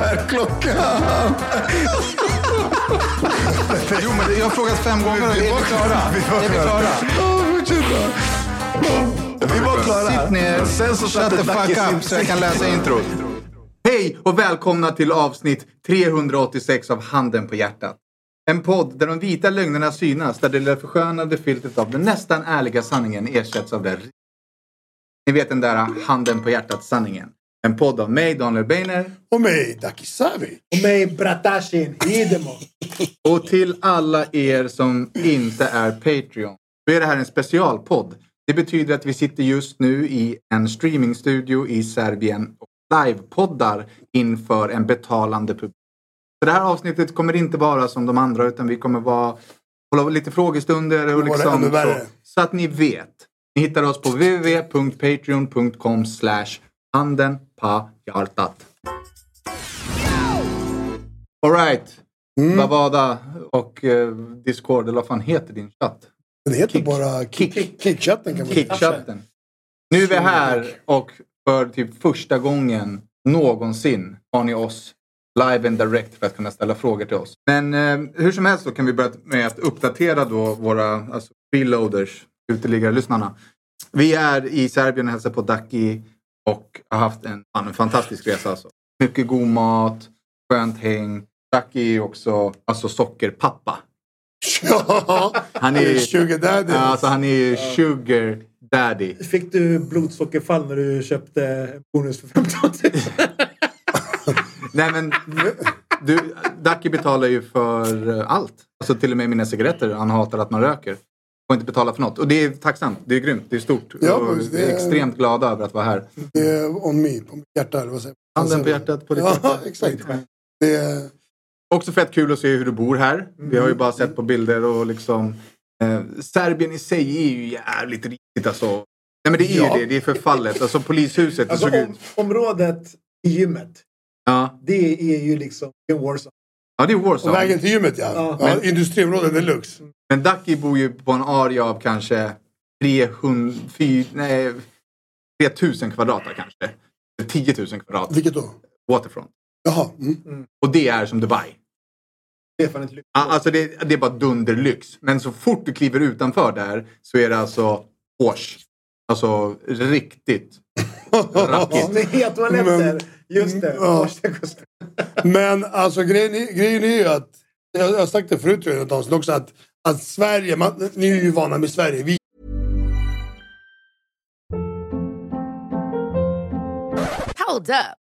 Är klockan? Jo, men jag har frågat fem gånger är vi klara? Är vi klara? Vi var klara. Sitt ner, Sen så shut the fuck up så jag kan läsa introt. Hej och välkomna till avsnitt 386 av Handen på hjärtat. En podd där de vita lögnerna synas, där det lilla förskönade filtret av den nästan ärliga sanningen ersätts av det Ni vet den där handen på hjärtat-sanningen. En podd av mig, Daniel Beiner. Och mig, Daki Savic. Och mig Bratashin Hidemo. Och till alla er som inte är Patreon. Så är det här en specialpodd. Det betyder att vi sitter just nu i en streamingstudio i Serbien och livepoddar inför en betalande publik. Så det här avsnittet kommer inte vara som de andra utan vi kommer vara, hålla lite frågestunder och liksom så, så att ni vet. Ni hittar oss på www.patreon.com slash handen pa hjärtat. Alright. Mm. Bavada och eh, Discord, eller vad fan heter din chatt? Den heter Kick. bara Kick. Kick. Kickchatten kan man säga. Kickchatten. Nu är vi här och för typ första gången någonsin har ni oss live and direct för att kunna ställa frågor till oss. Men eh, hur som helst så kan vi börja med att uppdatera då våra alltså, freeloaders, uteliggare-lyssnarna. Vi är i Serbien och hälsar på Daki och har haft en, fan, en fantastisk resa. Alltså. Mycket god mat, skönt häng. Daki är också alltså, sockerpappa. Ja, Han är Sugar Daddy. Ja, alltså, han är sugar daddy. Fick du blodsockerfall när du köpte en bonus för 15 000? Nej men du, Daki betalar ju för allt. Alltså till och med mina cigaretter. Han hatar att man röker. Får inte betala för något. Och det är tacksamt. Det är grymt. Det är stort. Ja, och vi är extremt glada över att vara här. Det är on me, på mitt hjärta. Eller vad säger man? Handen på hjärtat på ditt Ja, hjärta. exakt. Det är, Också fett kul att se hur du bor här. Vi har ju bara sett på bilder och liksom... Eh, Serbien i sig är ju jävligt riktigt alltså. Nej men det är Ja. ju det. Det är förfallet. Alltså polishuset. Det Alltså om, området i gymmet. Ja. Det är ju liksom en warzone. Ja, det är och Warsaw. vägen till gymmet ja. Ja. ja industriområdet deluxe. Men Ducky bor ju på en area av kanske 300, fy, nej, 3000 kvadrat kanske. 10 000 kvadrat Vilket då? waterfront. Jaha. Mm. Och det är som Dubai. Det är fan ett lyx. Ja, Alltså det, det är bara dunderlyx. Men så fort du kliver utanför där så är det alltså Porsche. Alltså riktigt rackigt. Snygga toaletter. Just det. Ja. Första. Men alltså grejen, grejen är ju att, jag, jag har sagt det förut tror jag, i avsnitt också, att, att Sverige, man, ni är ju vana med Sverige. Vi Hold up.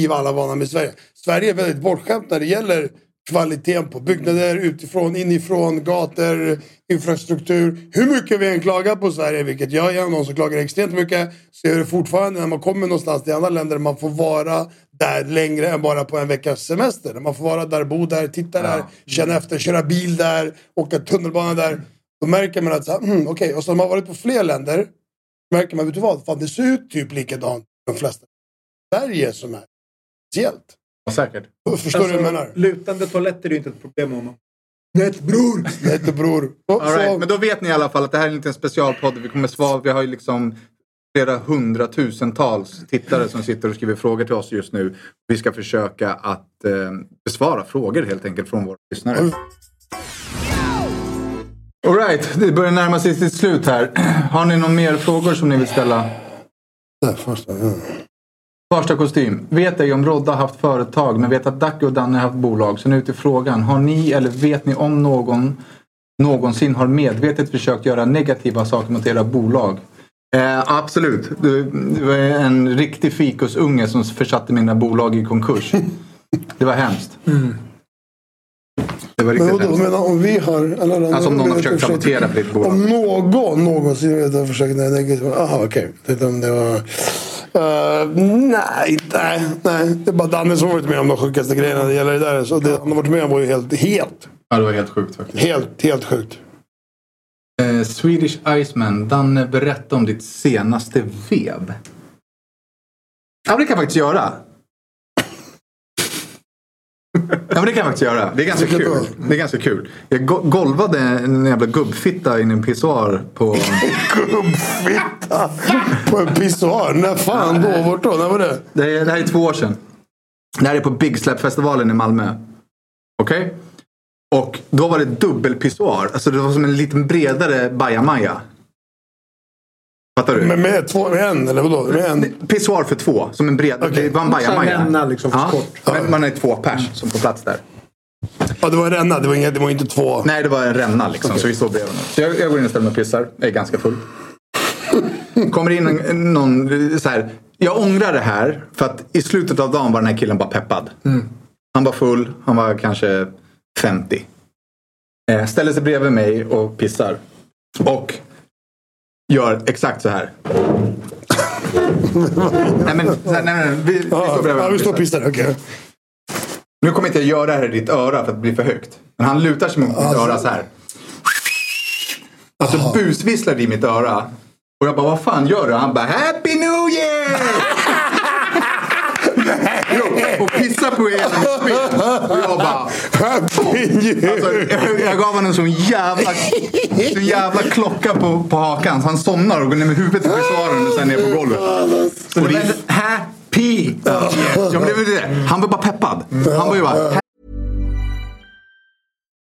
vi var alla vana med Sverige. Sverige är väldigt bortskämt när det gäller kvaliteten på byggnader, utifrån, inifrån, gator, infrastruktur. Hur mycket vi än klagar på Sverige, vilket jag är någon som klagar extremt mycket, så är det fortfarande när man kommer någonstans till andra länder man får vara där längre än bara på en veckas semester. Man får vara där, bo där, titta där, känna efter, köra bil där, åka tunnelbana där. Då märker man att, mm, okej, och så när man har varit på fler länder, märker man, vet du vad, fan det ser ut typ likadant de flesta. Sverige som är speciellt. Ja, säkert. Förstår du vad jag menar? Lutande toaletter är ju inte ett problem om man... Nej, bror! Det heter bror. Och All right, så- men då vet ni i alla fall att det här är en liten specialpodd. Vi kommer svara. Vi har ju liksom flera hundratusentals tittare som sitter och skriver frågor till oss just nu. Vi ska försöka att eh, besvara frågor helt enkelt från våra lyssnare. All right, det börjar närma sig sitt slut här. Har ni någon mer frågor som ni vill ställa? Där, första, ja. Första kostym. Vet ej om Rodda haft företag men vet att Dacke och Danne haft bolag. Så nu till frågan. Har ni eller vet ni om någon någonsin har medvetet försökt göra negativa saker mot era bolag? Eh, absolut. Du, du var en riktig fikusunge som försatte mina bolag i konkurs. Det var hemskt. Det var Men riktigt vadå, hemskt. menar om vi har... Eller, Alltså om någon har försökt sabotera för ditt bolag. Om någon någonsin vet att försökt nej, negativt. Jaha okej. Om det var... Eh, nej, nej, nej. Det är bara Danne som varit med om de sjukaste grejerna när det gäller det där. Så det han har varit med om var ju helt, helt, Ja, det var helt sjukt faktiskt. helt, helt sjukt. Eh, Swedish Iceman. Danne, berätta om ditt senaste vev. Ja, det kan jag faktiskt göra. Ja, men det kan jag faktiskt göra. Det är ganska kul. Det är ganska kul. Jag go- golvade en jävla gubbfitta in i en pissoar på... Gubbfitta! På en pissoar. När fan då? Vart då? När var det? Det, är, det här är två år sedan. Det här är på Big Slap-festivalen i Malmö. Okej? Och då var det dubbelpissoar. Alltså det var som en liten bredare bajamaja. Fattar du? Men med två, med en eller vadå? Med en? Pissoar för två, som en bred. Okej. Det var en bajamaja. liksom, för kort. Men man är två pers som får plats där. Ja, det var en ränna. Det var, inga, det var inte två. Nej, det var en ränna liksom. Så vi står bredvid varandra. Så jag, jag går in och ställer mig och pissar. Jag är ganska full. Kommer in en, någon så här. Jag ångrar det här. För att i slutet av dagen var den här killen bara peppad. Han var full. Han var kanske 50. Eh, ställer sig bredvid mig och pissar. Och gör exakt så här. nej, men, nej, nej, nej, vi, vi står bredvid ja, vi står och pissar. Okej. Nu kommer inte jag göra det här i ditt öra för att det blir för högt. Men han lutar sig mot mitt öra så här. Alltså busvisslar i mitt öra. Och jag bara, vad fan gör du? Han bara, Happy New Year! Och pissar på mitt ben. Och jag bara, alltså, jag, jag gav honom en sån jävla, sån jävla klocka på, på hakan. Så han somnar och går ner med huvudet i pissoaren och sen ner på golvet. Och det är happy! Ja, jag blev det. Han var bara peppad. Han var ju bara,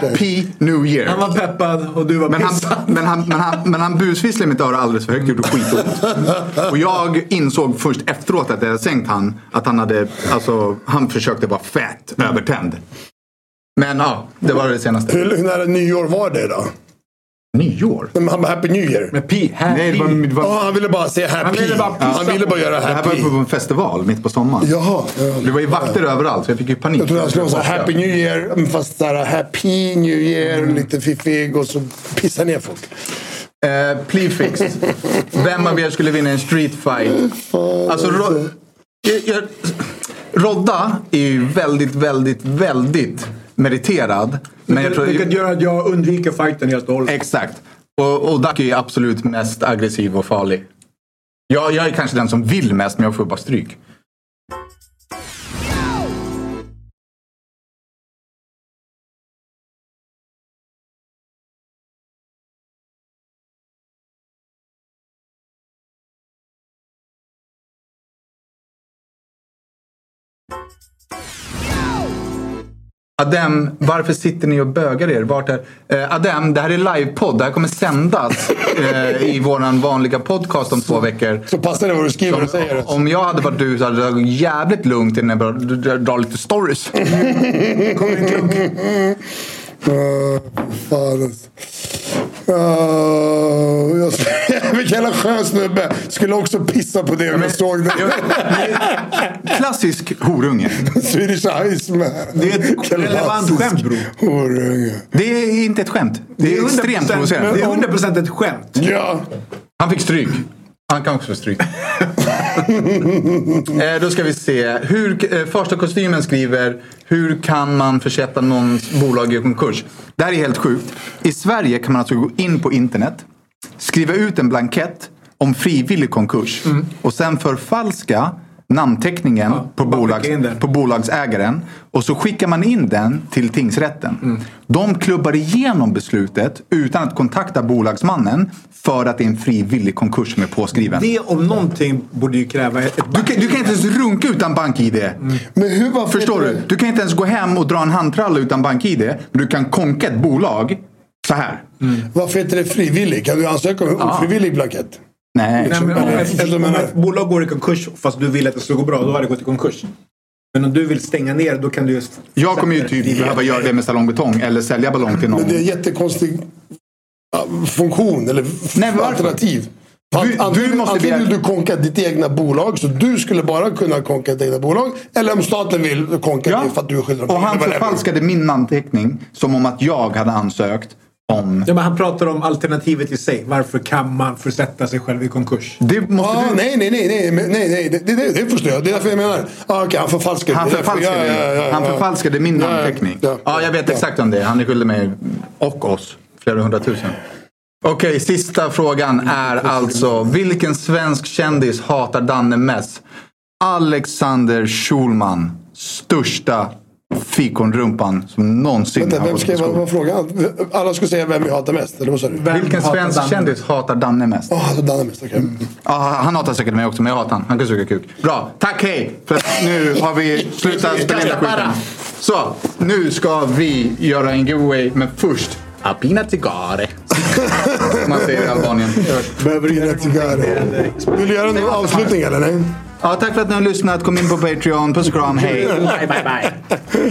Happy New Year. Han var peppad och du var Men han, pissad. men, han, men, han, men han busvisslade i mitt öra alldeles för högt. Det gjorde skitont. Och jag insåg först efteråt att jag hade sänkt han. Att han hade, alltså, han försökte vara fett övertänd. Men ja, det var det senaste. Hur, hur nära nyår var det då? Nyår? Men Han Happy New Year. Med pi. Happy. Nej, det var, det var, Ja, han ville bara säga happy. Han ville bara pissa han ville bara göra det här happy. var på en festival mitt på sommaren. Jaha. ja. Det var ju vakter överallt så jag fick ju panik. Jag trodde han skulle säga happy new year. Fast såhär happy new year. Mm. Lite fiffig och så pissa ner folk. Eh, plea fixed. Vem av er skulle vinna en street fight? Alltså, ro, jag, jag, Rodda är ju väldigt, väldigt, väldigt meriterad. Men jag tror, Vilket gör att jag undviker fighten helt och hållet. Exakt. Och, och Ducky är absolut mest aggressiv och farlig. Jag, jag är kanske den som vill mest men jag får bara stryk. Adem, varför sitter ni och bögar er? Vart är... Eh, Adem, det här är livepodd. Det här kommer sändas eh, i våran vanliga podcast om två veckor. Så passar det vad du skriver och säger. Om, om jag hade varit du så hade jag tagit jävligt lugnt innan jag började dra lite stories. Kommer en klunk. Uh, fan alltså. Uh, jag, vilken jävla skön snubbe. Skulle också pissa på det om jag såg det. Klassisk horunge. Swedish Ice Man. Det är ett relevant skämt bror. Horunge. Det är inte ett skämt. Det är, extremt 100% provocerande. Det är 100% ett skämt. Ja. Han fick stryk. Han kan också få stryk. eh, då ska vi se. Hur, eh, Farsta kostymen skriver Hur kan man försätta någons bolag i konkurs? Det här är helt sjukt. I Sverige kan man alltså gå in på internet, skriva ut en blankett om frivillig konkurs och sen förfalska namnteckningen på, bara bolags, på bolagsägaren och så skickar man in den till tingsrätten. De klubbar igenom beslutet utan att kontakta bolagsmannen för att det är en frivillig konkurs som är påskriven. Det om någonting borde ju kräva ett... Du kan, du kan inte ens runka utan bank-id. Men hur Förstår du? Du kan inte ens gå hem och dra en handtralla utan bank-id. Men du kan konka ett bolag så här. Varför heter det frivillig? Kan du ansöka om en ofrivillig blankett? Nej. Nej, men om, Eller- ett, eller om ett bolag går i konkurs fast du vill att det ska gå bra, då har det gått i konkurs. Men om du vill stänga ner, då kan du just... Jag kommer ju typ behöva göra det med salongbetong eller sälja ballong till någon. Men det är en jättekonstig ja, funktion eller Nej, alternativ. Du- du antingen måste antingen vill du konka ditt egna bolag så du skulle bara kunna konka ditt egna bolag. Eller om staten vill konka Ja. det för att du är skyldig Och han förfalskade min namnteckning som om att jag hade ansökt om... Ja, men han pratar om alternativet i sig. Varför kan man försätta sig själv i konkurs? Det måste Ah, du... nej, nej, nej, nej, nej, nej, det, det, det förstår jag. Det är därför jag menar. Ah, Okej, han förfalskade. Han förfalskade, ja, ja, ja, han ja. förfalskade min Ja, ja, namnteckning. Ja, ja. jag vet Ja. exakt om det. Han är skyldig mig och oss flera hundratusen. Okej, sista frågan är alltså. Vilken svensk kändis hatar Danne mest? Alexander Schulman. Största fikonrumpan som någonsin Vänta, har vem ska vad var frågan? Alla skulle säga vem jag hatar mest, eller vad sa du? Vem Vilken svensk Danne? kändis hatar Danne mest? Oh, Danne mest. okej. Ja, han hatar säkert mig också, men jag hatar han. Han kan suga kuk. Bra, tack hej! För nu har vi slutat spela in skiten. Så, nu ska vi göra en giveaway, men först Apina Tigare. Som man säger i Albanien. Behöver du? Vill du göra någon avslutning eller? Nej? Ja, tack för att ni har lyssnat. Kom in på Patreon. Puss och kram. Hej! Bye, bye, bye.